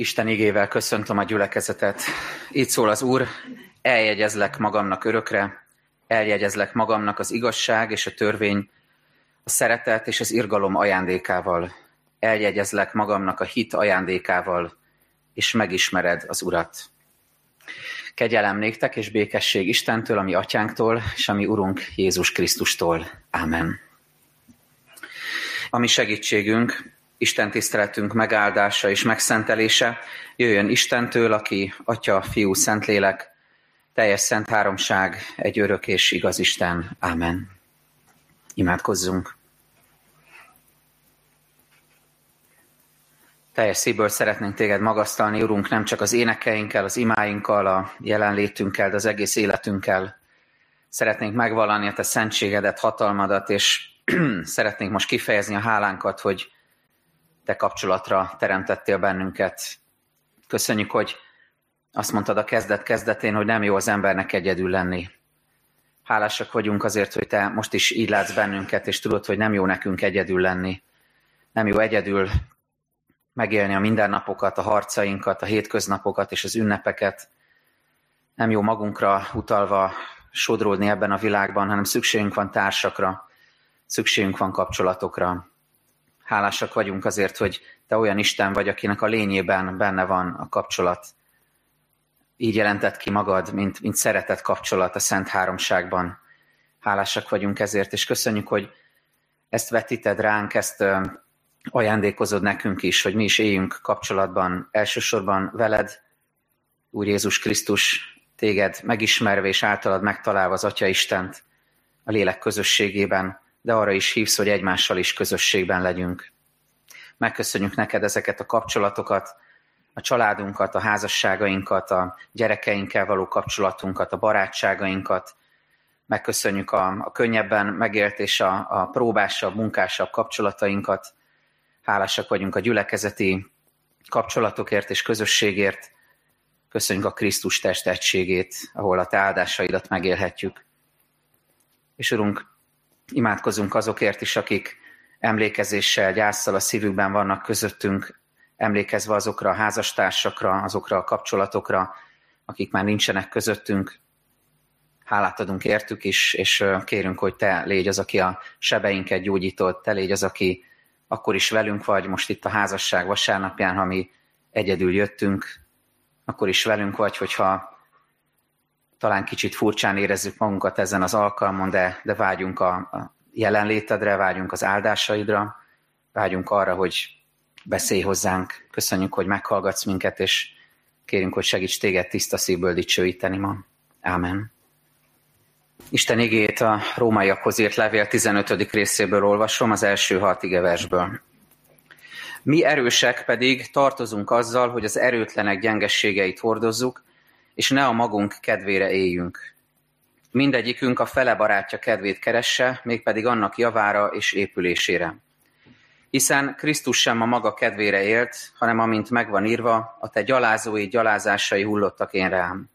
Isten igével köszöntöm a gyülekezetet. Így szól az Úr, eljegyezlek magamnak örökre, eljegyezlek magamnak az igazság és a törvény, a szeretet és az irgalom ajándékával. Eljegyezlek magamnak a hit ajándékával, és megismered az Urat. Kegyelem néktek és békesség Istentől, ami atyánktól, és ami Urunk Jézus Krisztustól. Ámen. Ami segítségünk, Isten tiszteletünk megáldása és megszentelése jöjjön Istentől, aki Atya, Fiú, Szentlélek, teljes szent háromság, egy örök és igaz Isten. Ámen. Imádkozzunk. Teljes szívből szeretnénk téged magasztalni, Urunk, nem csak az énekeinkkel, az imáinkkal, a jelenlétünkkel, de az egész életünkkel. Szeretnénk megvallani a te szentségedet, hatalmadat, és szeretnénk most kifejezni a hálánkat, hogy te kapcsolatra teremtettél bennünket. Köszönjük, hogy azt mondtad a kezdet kezdetén, hogy nem jó az embernek egyedül lenni. Hálásak vagyunk azért, hogy te most is így látsz bennünket, és tudod, hogy nem jó nekünk egyedül lenni. Nem jó egyedül megélni a mindennapokat, a harcainkat, a hétköznapokat és az ünnepeket. Nem jó magunkra utalva sodródni ebben a világban, hanem szükségünk van társakra, szükségünk van kapcsolatokra. Hálásak vagyunk azért, hogy te olyan Isten vagy, akinek a lényében benne van a kapcsolat. Így jelentett ki magad, mint, mint szeretett kapcsolat a Szent Háromságban. Hálásak vagyunk ezért, és köszönjük, hogy ezt vetíted ránk, ezt ajándékozod nekünk is, hogy mi is éljünk kapcsolatban, elsősorban veled, Úr Jézus Krisztus, téged megismerve és általad megtalálva az Atya Istent a lélek közösségében, de arra is hívsz, hogy egymással is közösségben legyünk. Megköszönjük neked ezeket a kapcsolatokat, a családunkat, a házasságainkat, a gyerekeinkkel való kapcsolatunkat, a barátságainkat. Megköszönjük a, a könnyebben megélt és a, a próbásabb, munkásabb kapcsolatainkat. Hálásak vagyunk a gyülekezeti kapcsolatokért és közösségért. Köszönjük a Krisztus test egységét, ahol a te áldásaidat megélhetjük. És Urunk, Imádkozunk azokért is, akik emlékezéssel, gyászsal a szívükben vannak közöttünk, emlékezve azokra a házastársakra, azokra a kapcsolatokra, akik már nincsenek közöttünk. Hálát adunk értük is, és kérünk, hogy te légy az, aki a sebeinket gyógyított, te légy az, aki akkor is velünk vagy, most itt a házasság vasárnapján, ha mi egyedül jöttünk, akkor is velünk vagy, hogyha talán kicsit furcsán érezzük magunkat ezen az alkalmon, de, de vágyunk a, a jelenlétedre, vágyunk az áldásaidra, vágyunk arra, hogy beszélj hozzánk. Köszönjük, hogy meghallgatsz minket, és kérünk, hogy segíts téged tiszta szívből dicsőíteni ma. Ámen. Isten igét a rómaiakhoz írt levél 15. részéből olvasom, az első hat versből. Mi erősek pedig tartozunk azzal, hogy az erőtlenek gyengességeit hordozzuk, és ne a magunk kedvére éljünk. Mindegyikünk a fele barátja kedvét keresse, mégpedig annak javára és épülésére. Hiszen Krisztus sem a maga kedvére élt, hanem amint megvan írva, a te gyalázói gyalázásai hullottak én rám.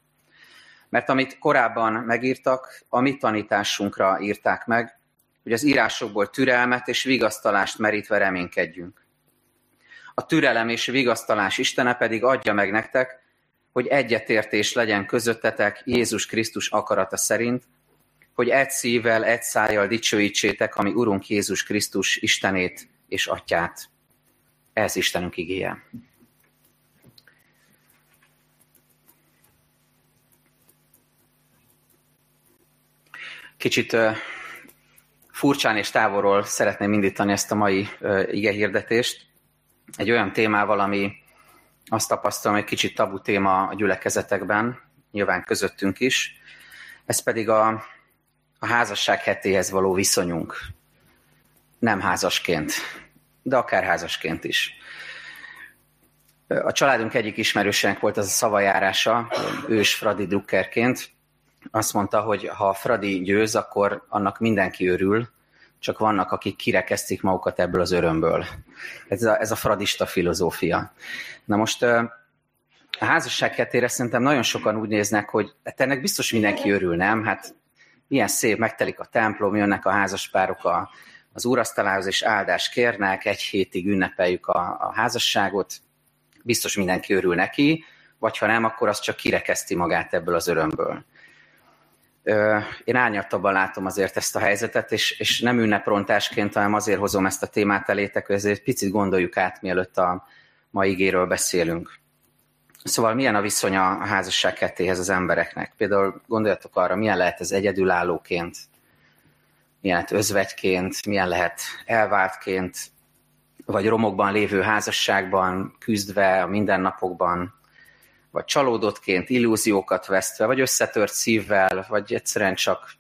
Mert amit korábban megírtak, a mi tanításunkra írták meg, hogy az írásokból türelmet és vigasztalást merítve reménykedjünk. A türelem és vigasztalás Istene pedig adja meg nektek, hogy egyetértés legyen közöttetek Jézus Krisztus akarata szerint, hogy egy szívvel, egy szájjal dicsőítsétek, ami Urunk Jézus Krisztus Istenét és Atyát. Ez Istenünk igéje. Kicsit furcsán és távolról szeretném indítani ezt a mai uh, ige hirdetést. Egy olyan témával, ami azt tapasztalom, hogy kicsit tabu téma a gyülekezetekben, nyilván közöttünk is. Ez pedig a, a házasság hetéhez való viszonyunk. Nem házasként, de akár házasként is. A családunk egyik ismerősének volt az a szavajárása, ős Fradi Druckerként. Azt mondta, hogy ha Fradi győz, akkor annak mindenki örül, csak vannak, akik kirekeztik magukat ebből az örömből. Ez a, ez a fradista filozófia. Na most a házasság hetére szerintem nagyon sokan úgy néznek, hogy hát ennek biztos mindenki örül, nem? Hát milyen szép, megtelik a templom, jönnek a házaspárok a, az úrasztalához, és áldást kérnek, egy hétig ünnepeljük a, a házasságot. biztos mindenki örül neki, vagy ha nem, akkor az csak kirekeszti magát ebből az örömből. Én árnyaltabban látom azért ezt a helyzetet, és, és nem ünneprontásként, hanem azért hozom ezt a témát elétek, hogy ezért picit gondoljuk át, mielőtt a mai igéről beszélünk. Szóval milyen a viszony a házasság kettéhez az embereknek? Például gondoljatok arra, milyen lehet ez egyedülállóként, milyen lehet özvegyként, milyen lehet elváltként, vagy romokban lévő házasságban küzdve a mindennapokban, vagy csalódottként, illúziókat vesztve, vagy összetört szívvel, vagy egyszerűen csak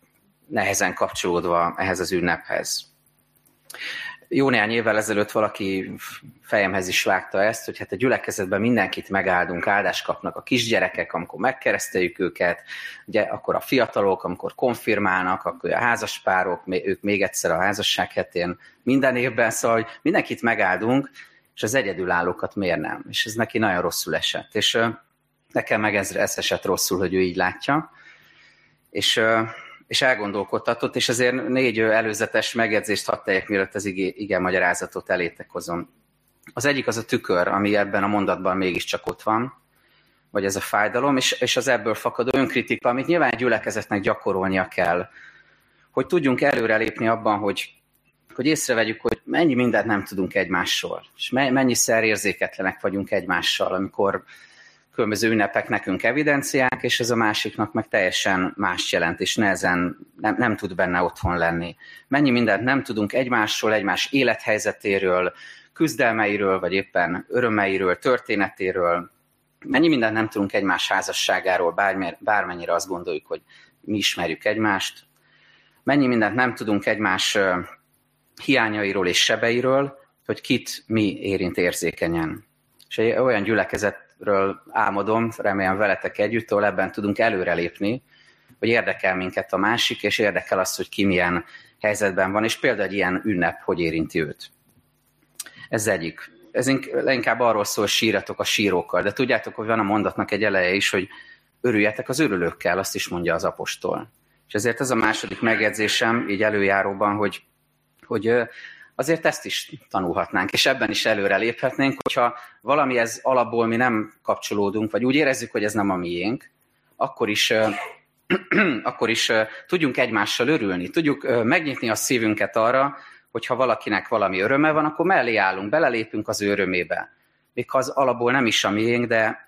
nehezen kapcsolódva ehhez az ünnephez. Jó néhány évvel ezelőtt valaki fejemhez is vágta ezt, hogy hát a gyülekezetben mindenkit megáldunk, áldást kapnak a kisgyerekek, amikor megkereszteljük őket, ugye akkor a fiatalok, amikor konfirmálnak, akkor a házaspárok, ők még egyszer a házasság hetén minden évben, szóval hogy mindenkit megáldunk, és az egyedülállókat miért nem? És ez neki nagyon rosszul esett. És Nekem meg ez, ez esett rosszul, hogy ő így látja. És, és elgondolkodtatott, és azért négy előzetes megjegyzést hadd tegyek, mielőtt az igen magyarázatot elétek hozom. Az egyik az a tükör, ami ebben a mondatban mégiscsak ott van, vagy ez a fájdalom, és, és az ebből fakadó önkritika, amit nyilván egy gyülekezetnek gyakorolnia kell, hogy tudjunk előrelépni abban, hogy, hogy észrevegyük, hogy mennyi mindent nem tudunk egymásról, és mennyiszer érzéketlenek vagyunk egymással, amikor különböző ünnepek nekünk evidenciák, és ez a másiknak meg teljesen más jelent, és nehezen nem, nem tud benne otthon lenni. Mennyi mindent nem tudunk egymásról, egymás élethelyzetéről, küzdelmeiről, vagy éppen örömeiről, történetéről, mennyi mindent nem tudunk egymás házasságáról, bármennyire azt gondoljuk, hogy mi ismerjük egymást, mennyi mindent nem tudunk egymás hiányairól és sebeiről, hogy kit mi érint érzékenyen. És egy olyan gyülekezet ről álmodom, remélem veletek együtt, ahol ebben tudunk előrelépni, hogy érdekel minket a másik, és érdekel az, hogy ki milyen helyzetben van, és például egy ilyen ünnep, hogy érinti őt. Ez egyik. Ez inkább arról szól, síratok a sírókkal, de tudjátok, hogy van a mondatnak egy eleje is, hogy örüljetek az örülőkkel, azt is mondja az apostol. És ezért ez a második megjegyzésem, így előjáróban, hogy, hogy azért ezt is tanulhatnánk, és ebben is előre léphetnénk, hogyha valami ez alapból mi nem kapcsolódunk, vagy úgy érezzük, hogy ez nem a miénk, akkor is, akkor is tudjunk egymással örülni, tudjuk megnyitni a szívünket arra, hogyha valakinek valami öröme van, akkor mellé állunk, belelépünk az ő örömébe. Még ha az alapból nem is a miénk, de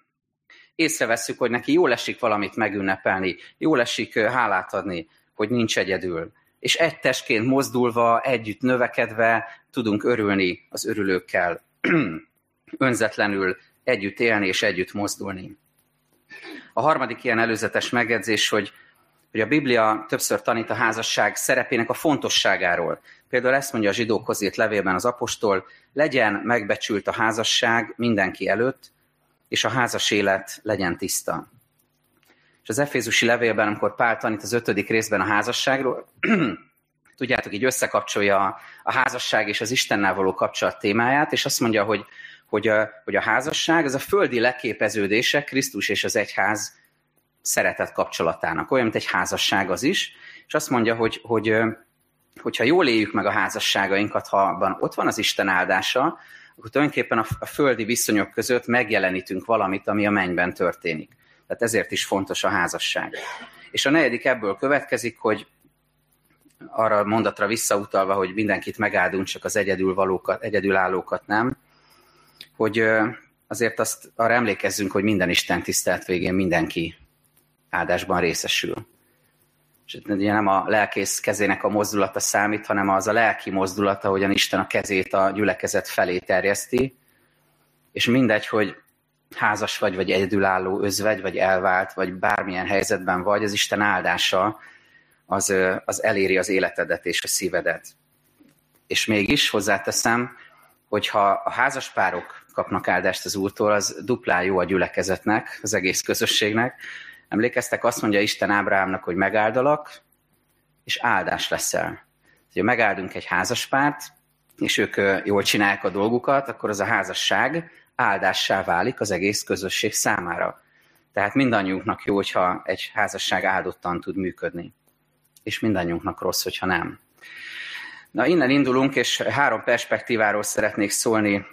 észreveszünk, hogy neki jól esik valamit megünnepelni, jól esik hálát adni, hogy nincs egyedül és egy testként mozdulva, együtt növekedve tudunk örülni az örülőkkel, önzetlenül együtt élni és együtt mozdulni. A harmadik ilyen előzetes megjegyzés, hogy, hogy a Biblia többször tanít a házasság szerepének a fontosságáról. Például ezt mondja a zsidókhoz írt levélben az apostol, legyen megbecsült a házasság mindenki előtt, és a házas élet legyen tiszta az Efézusi levélben, amikor Pál tanít az ötödik részben a házasságról, tudjátok, így összekapcsolja a, a házasság és az Istennel való kapcsolat témáját, és azt mondja, hogy, hogy, a, hogy a házasság, ez a földi leképeződése Krisztus és az egyház szeretet kapcsolatának, olyan, mint egy házasság az is, és azt mondja, hogy, hogy hogyha jól éljük meg a házasságainkat, ha abban ott van az Isten áldása, akkor tulajdonképpen a, a földi viszonyok között megjelenítünk valamit, ami a mennyben történik. Tehát ezért is fontos a házasság. És a negyedik ebből következik, hogy arra a mondatra visszautalva, hogy mindenkit megáldunk, csak az egyedül valókat, egyedülállókat nem, hogy azért azt arra emlékezzünk, hogy minden Isten tisztelt végén mindenki áldásban részesül. És ugye nem a lelkész kezének a mozdulata számít, hanem az a lelki mozdulata, hogyan Isten a kezét a gyülekezet felé terjeszti, és mindegy, hogy házas vagy, vagy egyedülálló özvegy, vagy elvált, vagy bármilyen helyzetben vagy, az Isten áldása az, az eléri az életedet és a szívedet. És mégis hozzáteszem, hogyha a házaspárok kapnak áldást az Úrtól, az duplán jó a gyülekezetnek, az egész közösségnek. Emlékeztek, azt mondja Isten Ábrahámnak, hogy megáldalak, és áldás leszel. Ha megáldunk egy házaspárt, és ők jól csinálják a dolgukat, akkor az a házasság áldássá válik az egész közösség számára. Tehát mindannyiunknak jó, hogyha egy házasság áldottan tud működni. És mindannyiunknak rossz, hogyha nem. Na, innen indulunk, és három perspektíváról szeretnék szólni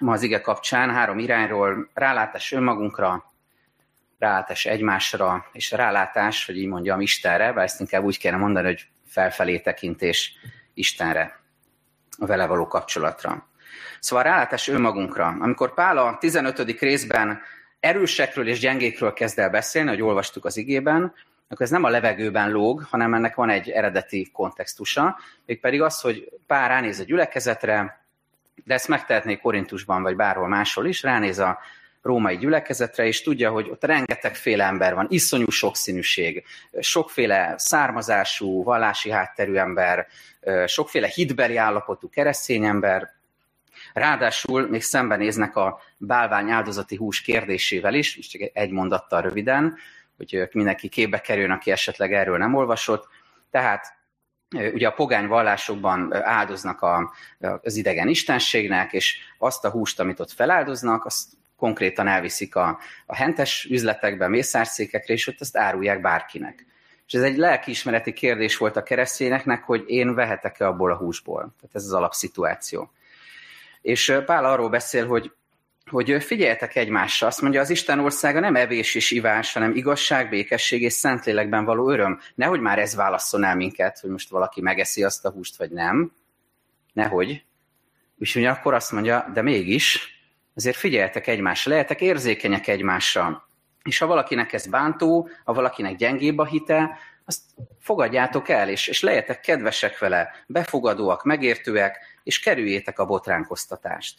ma az ige kapcsán három irányról, rálátás önmagunkra, rálátás egymásra, és rálátás, hogy így mondjam, Istenre, bár ezt inkább úgy kéne mondani, hogy felfelé tekintés Istenre, a vele való kapcsolatra. Szóval rálátás önmagunkra. Amikor Pál a 15. részben erősekről és gyengékről kezd el beszélni, hogy olvastuk az igében, akkor ez nem a levegőben lóg, hanem ennek van egy eredeti kontextusa, mégpedig az, hogy Pál ránéz a gyülekezetre, de ezt megtehetné Korintusban, vagy bárhol máshol is, ránéz a római gyülekezetre, és tudja, hogy ott rengetegféle ember van, iszonyú sokszínűség, sokféle származású, vallási hátterű ember, sokféle hitbeli állapotú keresztény ember, Ráadásul még szembenéznek a bálvány áldozati hús kérdésével is, és csak egy mondattal röviden, hogy mindenki képbe kerüljön, aki esetleg erről nem olvasott. Tehát ugye a pogány vallásokban áldoznak a, az idegen istenségnek, és azt a húst, amit ott feláldoznak, azt konkrétan elviszik a, a hentes üzletekbe, mészárszékekre, és ott azt árulják bárkinek. És ez egy lelkiismereti kérdés volt a keresztényeknek, hogy én vehetek-e abból a húsból. Tehát ez az alapszituáció. És Pál arról beszél, hogy, hogy figyeljetek egymásra. Azt mondja, az Isten országa nem evés és ivás, hanem igazság, békesség és szentlélekben való öröm. Nehogy már ez válasszon el minket, hogy most valaki megeszi azt a húst, vagy nem. Nehogy. És akkor azt mondja, de mégis, azért figyeljetek egymásra, lehetek érzékenyek egymásra. És ha valakinek ez bántó, ha valakinek gyengébb a hite, azt fogadjátok el, és, és lehetek kedvesek vele, befogadóak, megértőek, és kerüljétek a botránkoztatást.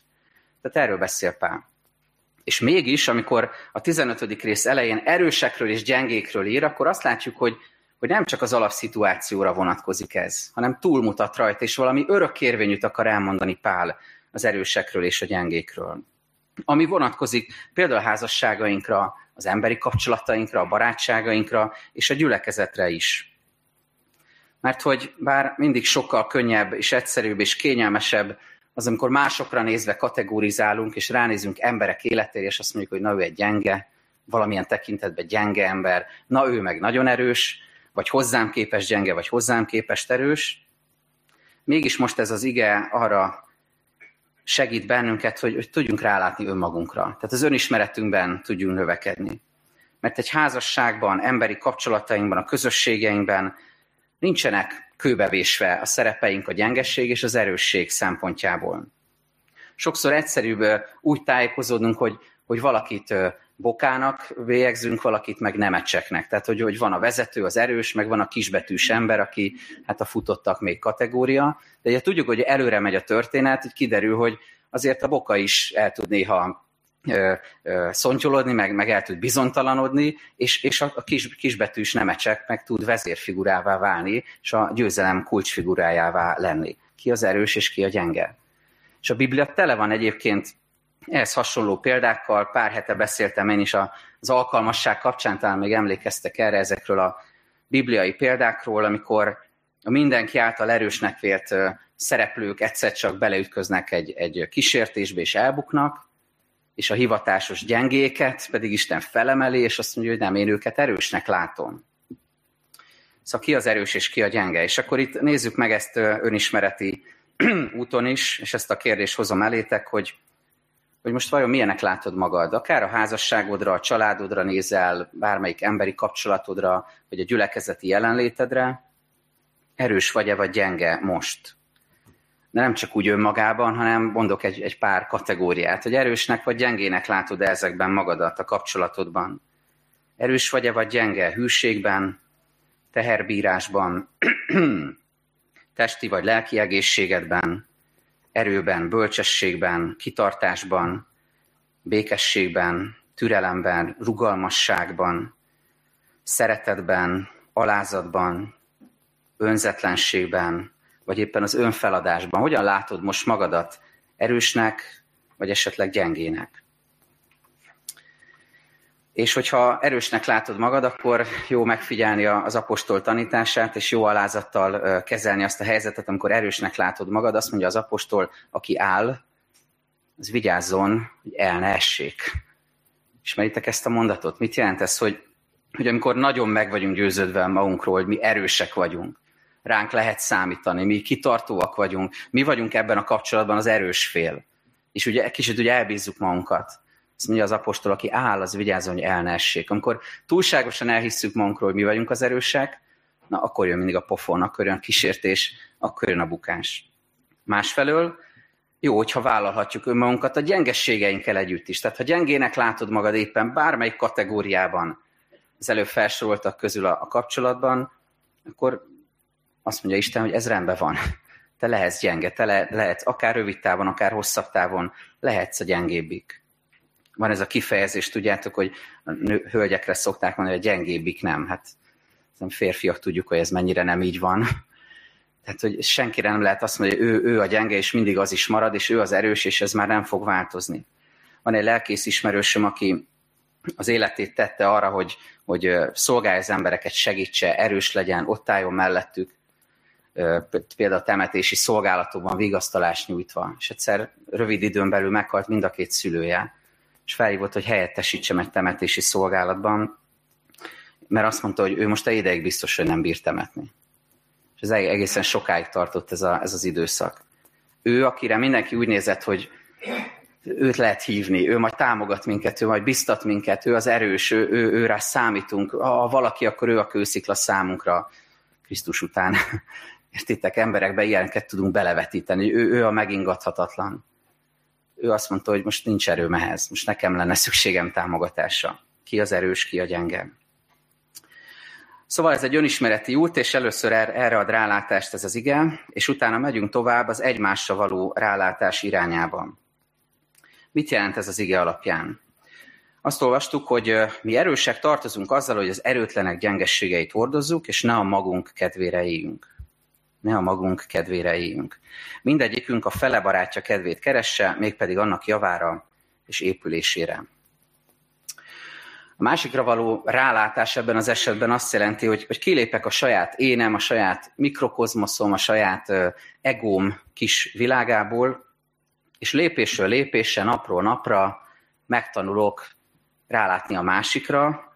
Tehát erről beszél Pál. És mégis, amikor a 15. rész elején erősekről és gyengékről ír, akkor azt látjuk, hogy, hogy nem csak az alapszituációra vonatkozik ez, hanem túlmutat rajta, és valami örökkérvényűt akar elmondani Pál az erősekről és a gyengékről. Ami vonatkozik például a házasságainkra, az emberi kapcsolatainkra, a barátságainkra és a gyülekezetre is. Mert hogy bár mindig sokkal könnyebb és egyszerűbb és kényelmesebb az, amikor másokra nézve kategorizálunk, és ránézünk emberek életére, és azt mondjuk, hogy na ő egy gyenge, valamilyen tekintetben gyenge ember, na ő meg nagyon erős, vagy hozzám képes gyenge, vagy hozzám képes erős. Mégis most ez az ige arra segít bennünket, hogy, hogy tudjunk rálátni önmagunkra. Tehát az önismeretünkben tudjunk növekedni. Mert egy házasságban, emberi kapcsolatainkban, a közösségeinkben nincsenek kőbevésve a szerepeink a gyengeség és az erősség szempontjából. Sokszor egyszerűbb úgy tájékozódnunk, hogy, hogy valakit bokának bélyegzünk, valakit meg nemecseknek. Tehát, hogy, hogy van a vezető, az erős, meg van a kisbetűs ember, aki hát a futottak még kategória. De ugye tudjuk, hogy előre megy a történet, hogy kiderül, hogy azért a boka is el tud néha ö, ö, szontyolodni, meg, meg el tud bizontalanodni, és, és a, a kis, kisbetűs nemecsek meg tud vezérfigurává válni, és a győzelem kulcsfigurájává lenni. Ki az erős, és ki a gyenge. És a Biblia tele van egyébként ehhez hasonló példákkal, pár hete beszéltem én is az alkalmasság kapcsán, talán még emlékeztek erre ezekről a bibliai példákról, amikor a mindenki által erősnek vélt szereplők egyszer csak beleütköznek egy, egy kísértésbe és elbuknak, és a hivatásos gyengéket pedig Isten felemeli, és azt mondja, hogy nem, én őket erősnek látom. Szóval ki az erős és ki a gyenge. És akkor itt nézzük meg ezt önismereti úton is, és ezt a kérdést hozom elétek, hogy hogy most vajon milyenek látod magad, akár a házasságodra, a családodra nézel, bármelyik emberi kapcsolatodra, vagy a gyülekezeti jelenlétedre, erős vagy-e, vagy gyenge most. De nem csak úgy önmagában, hanem mondok egy, egy pár kategóriát, hogy erősnek vagy gyengének látod -e ezekben magadat, a kapcsolatodban. Erős vagy-e, vagy gyenge hűségben, teherbírásban, testi vagy lelki egészségedben, erőben, bölcsességben, kitartásban, békességben, türelemben, rugalmasságban, szeretetben, alázatban, önzetlenségben, vagy éppen az önfeladásban. Hogyan látod most magadat erősnek, vagy esetleg gyengének? És hogyha erősnek látod magad, akkor jó megfigyelni az apostol tanítását, és jó alázattal kezelni azt a helyzetet, amikor erősnek látod magad. Azt mondja az apostol, aki áll, az vigyázzon, hogy el ne essék. Ismeritek ezt a mondatot? Mit jelent ez, hogy, hogy amikor nagyon meg vagyunk győződve magunkról, hogy mi erősek vagyunk, ránk lehet számítani, mi kitartóak vagyunk, mi vagyunk ebben a kapcsolatban az erős fél. És ugye kicsit ugye elbízzuk magunkat. Azt mondja az apostol, aki áll, az vigyázzon, hogy el ne essék. Amikor túlságosan elhisszük magunkról, hogy mi vagyunk az erősek, na akkor jön mindig a pofon, akkor jön a kísértés, akkor jön a bukás. Másfelől jó, hogyha vállalhatjuk önmagunkat a gyengességeinkkel együtt is. Tehát ha gyengének látod magad éppen bármelyik kategóriában, az előbb felsoroltak közül a, kapcsolatban, akkor azt mondja Isten, hogy ez rendben van. Te lehetsz gyenge, te le, lehetsz akár rövid távon, akár hosszabb távon, lehetsz a gyengébbik. Van ez a kifejezés, tudjátok, hogy a nő, hölgyekre szokták mondani, hogy a gyengébbik nem. Hát férfiak tudjuk, hogy ez mennyire nem így van. Tehát, hogy senkire nem lehet azt mondani, hogy ő, ő a gyenge, és mindig az is marad, és ő az erős, és ez már nem fog változni. Van egy lelkész ismerősöm, aki az életét tette arra, hogy, hogy szolgálja az embereket, segítse, erős legyen, ott álljon mellettük, például a temetési szolgálatokban vigasztalást nyújtva. És egyszer rövid időn belül meghalt mind a két szülője, és felhívott, hogy helyettesítsem egy temetési szolgálatban, mert azt mondta, hogy ő most ideig biztos, hogy nem bír temetni. És ez egészen sokáig tartott ez, a, ez az időszak. Ő, akire mindenki úgy nézett, hogy őt lehet hívni, ő majd támogat minket, ő majd biztat minket, ő az erős, ő, ő, ő rá számítunk. Ha valaki, akkor ő a kőszikla számunkra Krisztus után. Értitek, emberekbe ilyeneket tudunk belevetíteni. Ő, ő a megingathatatlan. Ő azt mondta, hogy most nincs erőm ehhez, most nekem lenne szükségem támogatásra. Ki az erős, ki a gyenge. Szóval ez egy önismereti út, és először er-, erre ad rálátást ez az ige, és utána megyünk tovább az egymásra való rálátás irányában. Mit jelent ez az ige alapján? Azt olvastuk, hogy mi erősek tartozunk azzal, hogy az erőtlenek gyengességeit hordozzuk, és ne a magunk kedvére éljünk. Ne a magunk kedvére éljünk. Mindegyikünk a fele barátja kedvét keresse, mégpedig annak javára és épülésére. A másikra való rálátás ebben az esetben azt jelenti, hogy, hogy kilépek a saját énem, a saját mikrokozmoszom, a saját egóm kis világából, és lépésről lépésre, napról napra megtanulok rálátni a másikra,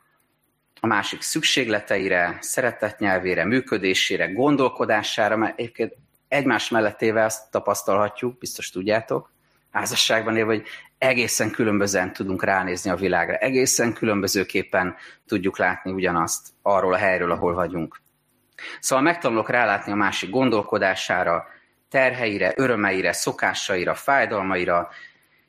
másik szükségleteire, szeretetnyelvére, működésére, gondolkodására, mert egyébként egymás mellettével azt tapasztalhatjuk, biztos tudjátok, házasságban élve, hogy egészen különbözően tudunk ránézni a világra, egészen különbözőképpen tudjuk látni ugyanazt arról a helyről, ahol vagyunk. Szóval megtanulok rálátni a másik gondolkodására, terheire, örömeire, szokásaira, fájdalmaira,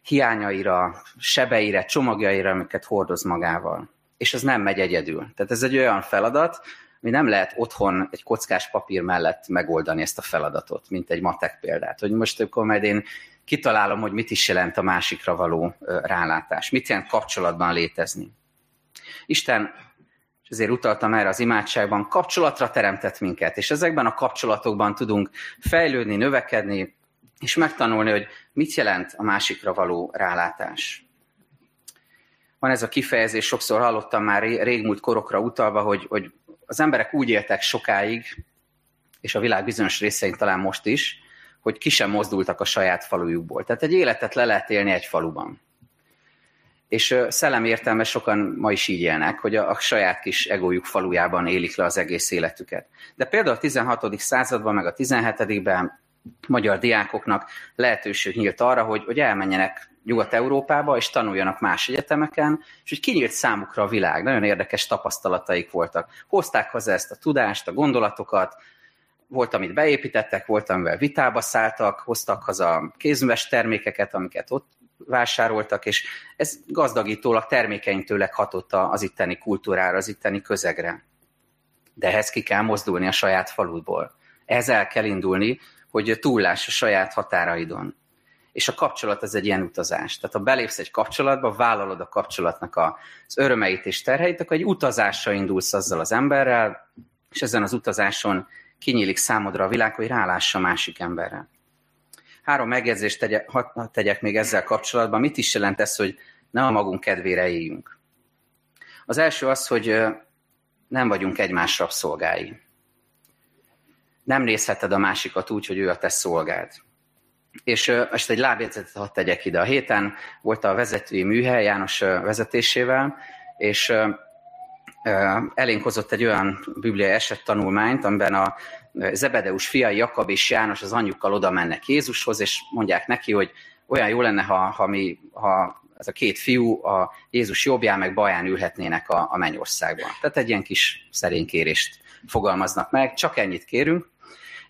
hiányaira, sebeire, csomagjaira, amiket hordoz magával. És ez nem megy egyedül. Tehát ez egy olyan feladat, ami nem lehet otthon egy kockás papír mellett megoldani ezt a feladatot, mint egy matek példát. Hogy most akkor majd én kitalálom, hogy mit is jelent a másikra való rálátás, mit jelent kapcsolatban létezni. Isten, és ezért utaltam erre az imádságban, kapcsolatra teremtett minket, és ezekben a kapcsolatokban tudunk fejlődni, növekedni, és megtanulni, hogy mit jelent a másikra való rálátás. Van ez a kifejezés, sokszor hallottam már régmúlt korokra utalva, hogy, hogy az emberek úgy éltek sokáig, és a világ bizonyos részein talán most is, hogy ki sem mozdultak a saját falujukból. Tehát egy életet le lehet élni egy faluban. És szellem értelme sokan ma is így élnek, hogy a, a saját kis egójuk falujában élik le az egész életüket. De például a 16. században, meg a 17-ben magyar diákoknak lehetőség nyílt arra, hogy, hogy elmenjenek Nyugat-Európába, és tanuljanak más egyetemeken, és hogy kinyílt számukra a világ. Nagyon érdekes tapasztalataik voltak. Hozták haza ezt a tudást, a gondolatokat, volt, amit beépítettek, volt, amivel vitába szálltak, hoztak haza kézműves termékeket, amiket ott vásároltak, és ez gazdagítólag, termékeintőleg hatott az itteni kultúrára, az itteni közegre. De ehhez ki kell mozdulni a saját faludból. Ehhez el kell indulni, hogy túllás a saját határaidon. És a kapcsolat az egy ilyen utazás. Tehát ha belépsz egy kapcsolatba, vállalod a kapcsolatnak az örömeit és terheit, akkor egy utazásra indulsz azzal az emberrel, és ezen az utazáson kinyílik számodra a világ, hogy rálássa másik emberre. Három megjegyzést tegye, tegyek még ezzel kapcsolatban. Mit is jelent ez, hogy ne a magunk kedvére éljünk? Az első az, hogy nem vagyunk egymás rabszolgái. Nem nézheted a másikat úgy, hogy ő a te szolgád. És most egy lábjegyzetet hadd tegyek ide. A héten volt a vezetői műhely János vezetésével, és elénk hozott egy olyan bibliai eset tanulmányt, amiben a Zebedeus fiai Jakab és János az anyjukkal oda mennek Jézushoz, és mondják neki, hogy olyan jó lenne, ha, ha, mi, ha ez a két fiú a Jézus jobbján meg baján ülhetnének a, a mennyországban. Tehát egy ilyen kis szerénykérést fogalmaznak meg, csak ennyit kérünk,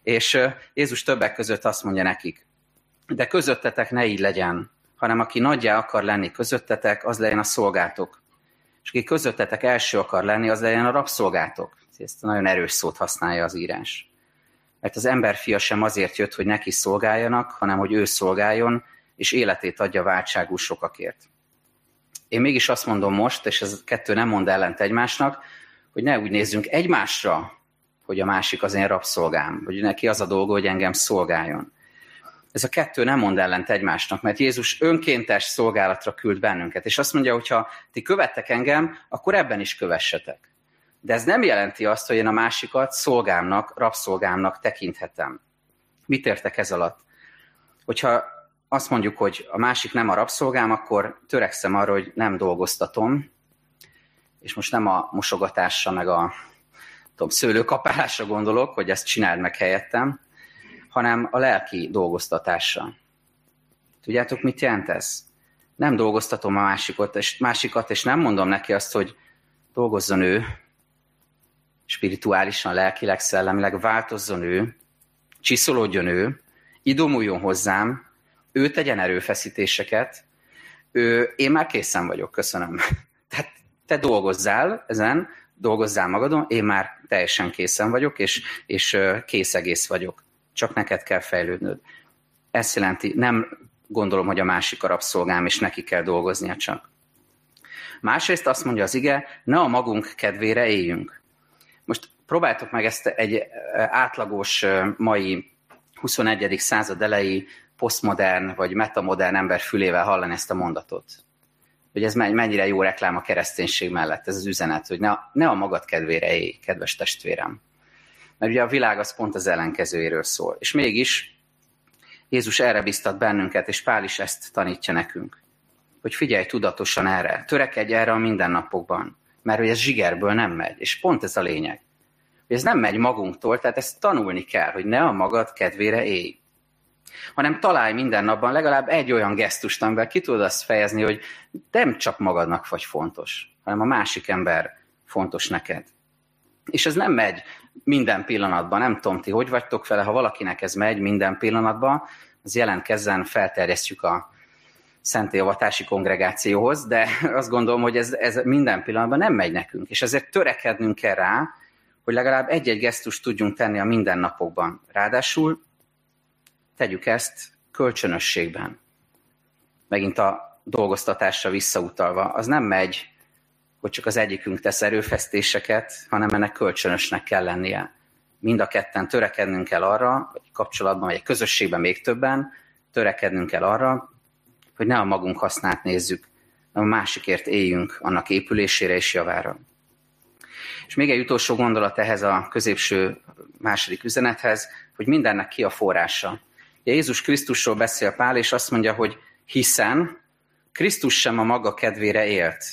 és Jézus többek között azt mondja nekik, de közöttetek ne így legyen, hanem aki nagyjá akar lenni közöttetek, az legyen a szolgátok. És aki közöttetek első akar lenni, az legyen a rabszolgátok. Ezt nagyon erős szót használja az írás. Mert az emberfia sem azért jött, hogy neki szolgáljanak, hanem hogy ő szolgáljon, és életét adja váltságú sokakért. Én mégis azt mondom most, és ez kettő nem mond ellent egymásnak, hogy ne úgy nézzünk egymásra, hogy a másik az én rabszolgám, hogy neki az a dolga, hogy engem szolgáljon. Ez a kettő nem mond ellent egymásnak, mert Jézus önkéntes szolgálatra küld bennünket, és azt mondja, hogy ha ti követtek engem, akkor ebben is kövessetek. De ez nem jelenti azt, hogy én a másikat szolgámnak, rabszolgámnak tekinthetem. Mit értek ez alatt? Hogyha azt mondjuk, hogy a másik nem a rabszolgám, akkor törekszem arra, hogy nem dolgoztatom, és most nem a mosogatásra, meg a tudom, szőlőkapálásra gondolok, hogy ezt csináld meg helyettem, hanem a lelki dolgoztatásra. Tudjátok, mit jelent ez? Nem dolgoztatom a másikat, és, másikat, és nem mondom neki azt, hogy dolgozzon ő, spirituálisan, lelkileg, szellemileg, változzon ő, csiszolódjon ő, idomuljon hozzám, ő tegyen erőfeszítéseket, ő, én már készen vagyok, köszönöm. Tehát te dolgozzál ezen, dolgozzál magadon, én már teljesen készen vagyok, és, és kész egész vagyok. Csak neked kell fejlődnöd. Ezt jelenti, nem gondolom, hogy a másik a rabszolgám, és neki kell dolgoznia csak. Másrészt azt mondja az ige, ne a magunk kedvére éljünk. Most próbáltok meg ezt egy átlagos mai 21. század elejé posztmodern vagy metamodern ember fülével hallani ezt a mondatot. Hogy ez mennyire jó reklám a kereszténység mellett, ez az üzenet, hogy ne, ne a magad kedvére élj, kedves testvérem. Mert ugye a világ az pont az ellenkezőjéről szól. És mégis Jézus erre biztat bennünket, és Pál is ezt tanítja nekünk. Hogy figyelj tudatosan erre, törekedj erre a mindennapokban, mert hogy ez zsigerből nem megy. És pont ez a lényeg. Hogy ez nem megy magunktól, tehát ezt tanulni kell, hogy ne a magad kedvére élj hanem találj minden napban legalább egy olyan gesztust, amivel ki tudod azt fejezni, hogy nem csak magadnak vagy fontos, hanem a másik ember fontos neked. És ez nem megy minden pillanatban, nem tudom ti, hogy vagytok vele, ha valakinek ez megy minden pillanatban, az jelentkezzen, felterjesztjük a szentélyavatási kongregációhoz, de azt gondolom, hogy ez, ez minden pillanatban nem megy nekünk, és ezért törekednünk kell rá, hogy legalább egy-egy gesztust tudjunk tenni a mindennapokban. Ráadásul tegyük ezt kölcsönösségben. Megint a dolgoztatásra visszautalva, az nem megy, hogy csak az egyikünk tesz erőfesztéseket, hanem ennek kölcsönösnek kell lennie. Mind a ketten törekednünk kell arra, vagy kapcsolatban, vagy egy közösségben még többen, törekednünk kell arra, hogy ne a magunk hasznát nézzük, hanem a másikért éljünk annak épülésére és javára. És még egy utolsó gondolat ehhez a középső második üzenethez, hogy mindennek ki a forrása. Jézus Krisztusról beszél Pál, és azt mondja, hogy hiszen Krisztus sem a maga kedvére élt.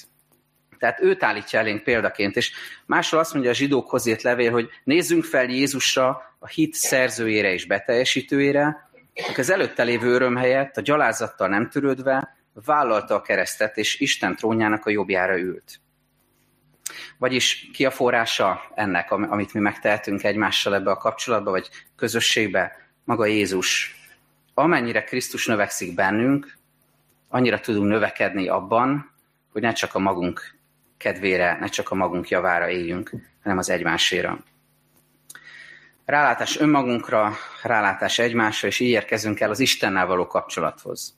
Tehát őt állítja elénk példaként, és máshol azt mondja a zsidókhoz írt levél, hogy nézzünk fel Jézusra, a hit szerzőjére és beteljesítőjére, aki az előtte lévő öröm helyett, a gyalázattal nem törődve, vállalta a keresztet, és Isten trónjának a jobbjára ült. Vagyis ki a forrása ennek, amit mi megtehetünk egymással ebbe a kapcsolatba, vagy közösségbe? Maga Jézus amennyire Krisztus növekszik bennünk, annyira tudunk növekedni abban, hogy ne csak a magunk kedvére, ne csak a magunk javára éljünk, hanem az egymáséra. Rálátás önmagunkra, rálátás egymásra, és így érkezünk el az Istennel való kapcsolathoz.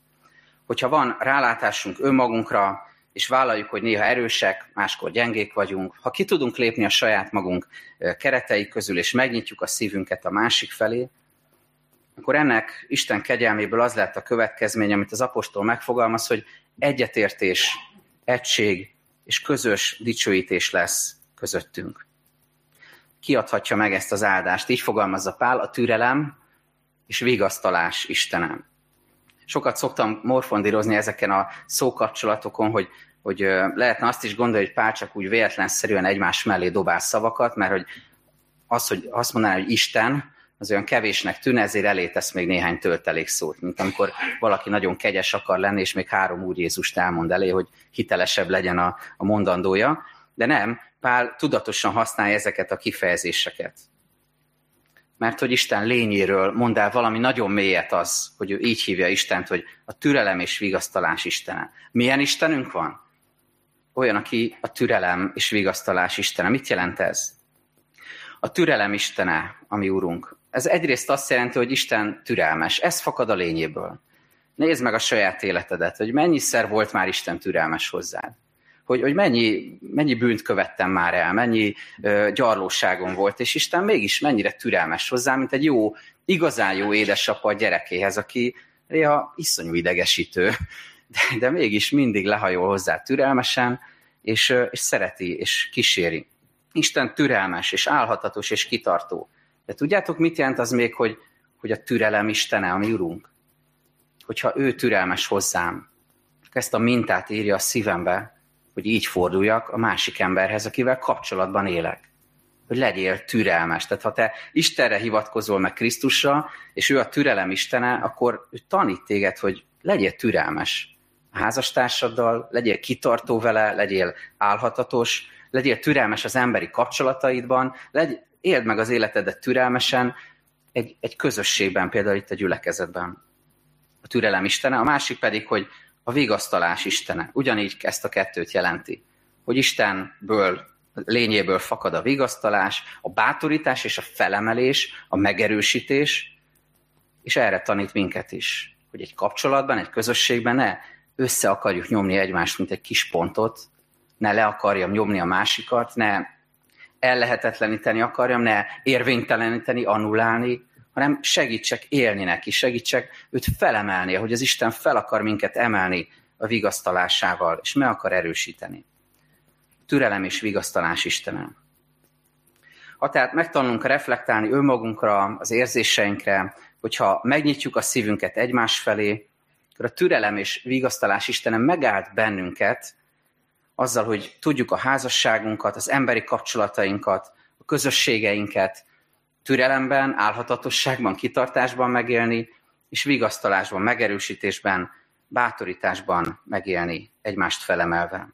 Hogyha van rálátásunk önmagunkra, és vállaljuk, hogy néha erősek, máskor gyengék vagyunk, ha ki tudunk lépni a saját magunk keretei közül, és megnyitjuk a szívünket a másik felé, akkor ennek Isten kegyelméből az lett a következmény, amit az apostol megfogalmaz, hogy egyetértés, egység és közös dicsőítés lesz közöttünk. Kiadhatja meg ezt az áldást, így fogalmazza Pál, a türelem és vigasztalás Istenem. Sokat szoktam morfondírozni ezeken a szókapcsolatokon, hogy, hogy lehetne azt is gondolni, hogy Pál csak úgy véletlenszerűen egymás mellé dobál szavakat, mert hogy az, hogy azt mondaná, hogy Isten, az olyan kevésnek tűn, ezért elé tesz még néhány töltelék szót, mint amikor valaki nagyon kegyes akar lenni, és még három Úr Jézust elmond elé, hogy hitelesebb legyen a, a mondandója. De nem, Pál tudatosan használja ezeket a kifejezéseket. Mert hogy Isten lényéről mond el valami nagyon mélyet az, hogy ő így hívja Istent, hogy a türelem és vigasztalás Istene. Milyen Istenünk van? Olyan, aki a türelem és vigasztalás Istene. Mit jelent ez? A türelem Istene, ami Úrunk. Ez egyrészt azt jelenti, hogy Isten türelmes. Ez fakad a lényéből. Nézd meg a saját életedet, hogy mennyiszer volt már Isten türelmes hozzád hogy, hogy mennyi, mennyi bűnt követtem már el, mennyi ö, gyarlóságom volt, és Isten mégis mennyire türelmes hozzá, mint egy jó, igazán jó édesapa a gyerekéhez, aki ja, iszonyú idegesítő, de, de mégis mindig lehajol hozzá türelmesen, és, és szereti, és kíséri. Isten türelmes, és álhatatos, és kitartó. De tudjátok, mit jelent az még, hogy, hogy a türelem Istene, a mi Urunk? Hogyha ő türelmes hozzám, ezt a mintát írja a szívembe, hogy így forduljak a másik emberhez, akivel kapcsolatban élek. Hogy legyél türelmes. Tehát ha te Istenre hivatkozol meg Krisztusra, és ő a türelem Istene, akkor ő tanít téged, hogy legyél türelmes a házastársaddal, legyél kitartó vele, legyél álhatatos, legyél türelmes az emberi kapcsolataidban, legy, éld meg az életedet türelmesen, egy, egy közösségben, például itt a gyülekezetben. A türelem Istene. A másik pedig, hogy a vigasztalás Istene. Ugyanígy ezt a kettőt jelenti. Hogy Istenből, lényéből fakad a vigasztalás, a bátorítás és a felemelés, a megerősítés, és erre tanít minket is. Hogy egy kapcsolatban, egy közösségben ne össze akarjuk nyomni egymást, mint egy kis pontot, ne le akarjam nyomni a másikat, ne ellehetetleníteni akarjam, ne érvényteleníteni, annulálni, hanem segítsek élni neki, segítsek őt felemelni, hogy az Isten fel akar minket emelni a vigasztalásával, és meg akar erősíteni. Türelem és vigasztalás Istenem. Ha tehát megtanulunk reflektálni önmagunkra, az érzéseinkre, hogyha megnyitjuk a szívünket egymás felé, akkor a türelem és vigasztalás Istenem megállt bennünket, azzal, hogy tudjuk a házasságunkat, az emberi kapcsolatainkat, a közösségeinket türelemben, álhatatosságban, kitartásban megélni, és vigasztalásban, megerősítésben, bátorításban megélni, egymást felemelve.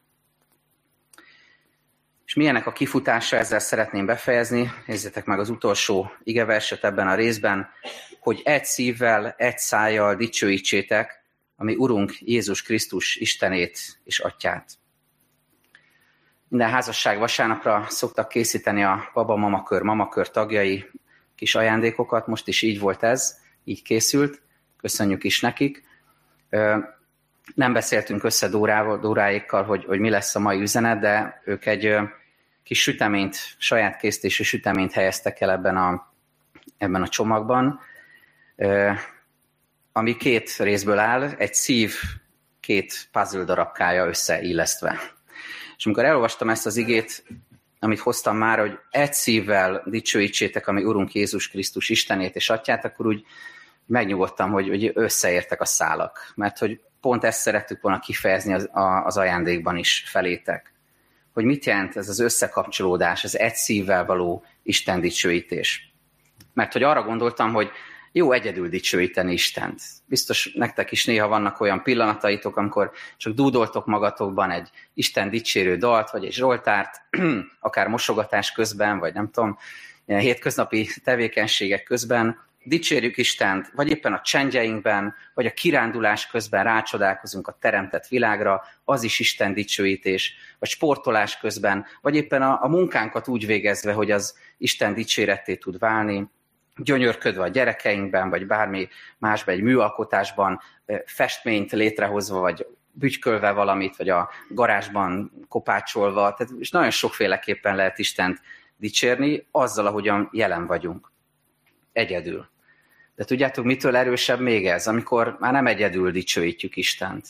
És milyenek a kifutása, ezzel szeretném befejezni. Nézzétek meg az utolsó igeverset ebben a részben, hogy egy szívvel, egy szájjal dicsőítsétek, ami Urunk Jézus Krisztus Istenét és Atyát. Minden házasság vasárnapra szoktak készíteni a baba-mamakör, mamakör tagjai kis ajándékokat, most is így volt ez, így készült, köszönjük is nekik. Nem beszéltünk össze Dórával, Dóráékkal, hogy, hogy mi lesz a mai üzenet, de ők egy kis süteményt, saját készítésű süteményt helyeztek el ebben a, ebben a csomagban, ami két részből áll, egy szív, két puzzle darabkája összeillesztve. És amikor elolvastam ezt az igét, amit hoztam már, hogy egy szívvel dicsőítsétek, ami Urunk Jézus Krisztus Istenét és Atyát, akkor úgy megnyugodtam, hogy, hogy összeértek a szálak. Mert hogy pont ezt szerettük volna kifejezni az, az ajándékban is felétek. Hogy mit jelent ez az összekapcsolódás, az egy szívvel való Isten dicsőítés. Mert hogy arra gondoltam, hogy jó egyedül dicsőíteni Istent. Biztos nektek is néha vannak olyan pillanataitok, amikor csak dúdoltok magatokban egy Isten dicsérő dalt, vagy egy zsoltárt, akár mosogatás közben, vagy nem tudom, ilyen hétköznapi tevékenységek közben, dicsérjük Istent, vagy éppen a csendjeinkben, vagy a kirándulás közben rácsodálkozunk a teremtett világra, az is Isten dicsőítés, vagy sportolás közben, vagy éppen a, a munkánkat úgy végezve, hogy az Isten dicséretté tud válni, gyönyörködve a gyerekeinkben, vagy bármi másban, egy műalkotásban festményt létrehozva, vagy bütykölve valamit, vagy a garázsban kopácsolva, tehát, és nagyon sokféleképpen lehet Istent dicsérni, azzal, ahogyan jelen vagyunk. Egyedül. De tudjátok, mitől erősebb még ez? Amikor már nem egyedül dicsőítjük Istent,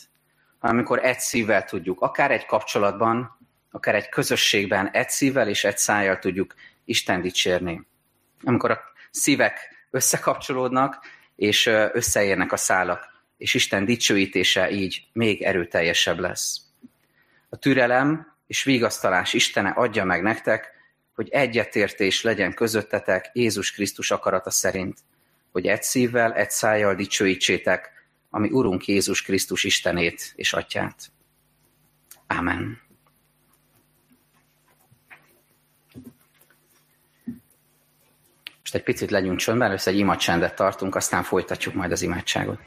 hanem amikor egy szívvel tudjuk, akár egy kapcsolatban, akár egy közösségben egy szívvel és egy szájjal tudjuk Isten dicsérni. Amikor a szívek összekapcsolódnak, és összeérnek a szálak, és Isten dicsőítése így még erőteljesebb lesz. A türelem és vigasztalás Istene adja meg nektek, hogy egyetértés legyen közöttetek Jézus Krisztus akarata szerint, hogy egy szívvel, egy szájjal dicsőítsétek, ami Urunk Jézus Krisztus Istenét és Atyát. Amen. Most egy picit legyünk csöndben, először egy imacsendet tartunk, aztán folytatjuk majd az imádságot.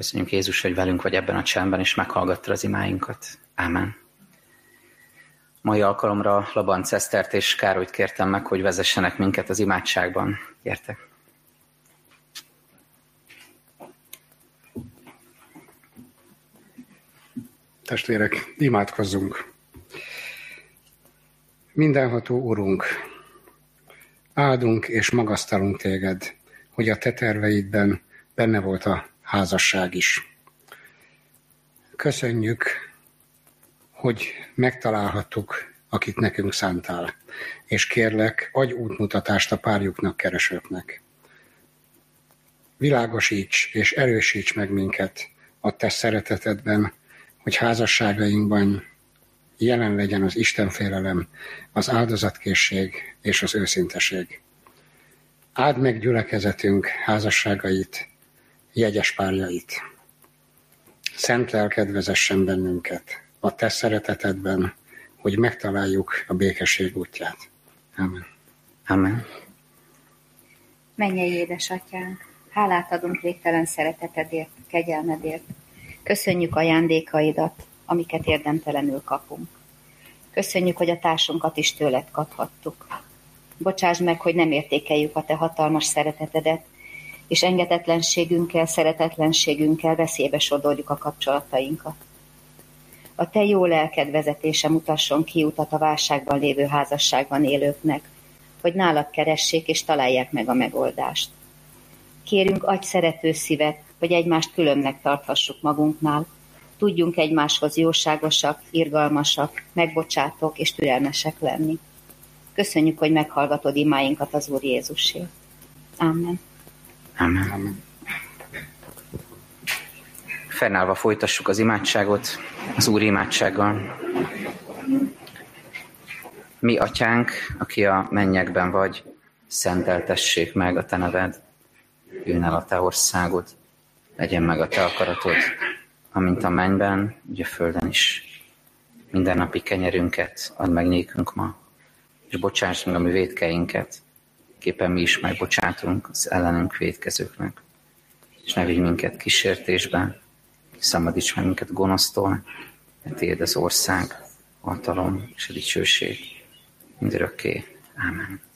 Köszönjük Jézus, hogy velünk vagy ebben a csendben, és meghallgattad az imáinkat. Ámen. Mai alkalomra Labanc Esztert és Károlyt kértem meg, hogy vezessenek minket az imádságban. Gyertek! Testvérek, imádkozzunk! Mindenható Urunk, áldunk és magasztalunk téged, hogy a te terveidben benne volt a házasság is. Köszönjük, hogy megtalálhattuk, akit nekünk szántál, és kérlek, adj útmutatást a párjuknak, keresőknek. Világosíts és erősíts meg minket a te szeretetedben, hogy házasságainkban jelen legyen az Istenfélelem, az áldozatkészség és az őszinteség. Áld meg gyülekezetünk házasságait, jegyes párjait. Szent lelked vezessen bennünket a te szeretetedben, hogy megtaláljuk a békesség útját. Amen. Amen. Menjél, édesatyánk, hálát adunk végtelen szeretetedért, kegyelmedért. Köszönjük ajándékaidat, amiket érdemtelenül kapunk. Köszönjük, hogy a társunkat is tőled kaphattuk. Bocsáss meg, hogy nem értékeljük a te hatalmas szeretetedet, és engedetlenségünkkel, szeretetlenségünkkel veszélybe sodorjuk a kapcsolatainkat. A te jó lelked vezetése mutasson kiutat a válságban lévő házasságban élőknek, hogy nálad keressék és találják meg a megoldást. Kérünk, adj szerető szívet, hogy egymást különnek tarthassuk magunknál, tudjunk egymáshoz jóságosak, irgalmasak, megbocsátók és türelmesek lenni. Köszönjük, hogy meghallgatod imáinkat az Úr Jézusért. Amen. Amen. Amen. Fennállva folytassuk az imádságot, az Úr imádsággal. Mi, Atyánk, aki a mennyekben vagy, szenteltessék meg a Te neved, jön el a Te országod, legyen meg a Te akaratod, amint a mennyben, ugye a földön is. Minden napi kenyerünket add meg nékünk ma, és bocsáss meg a mi védkeinket, képen mi is megbocsátunk az ellenünk védkezőknek. És ne vigy minket kísértésbe, szabadíts meg minket gonosztól, mert Tiéd az ország, hatalom és a dicsőség mindörökké. Amen.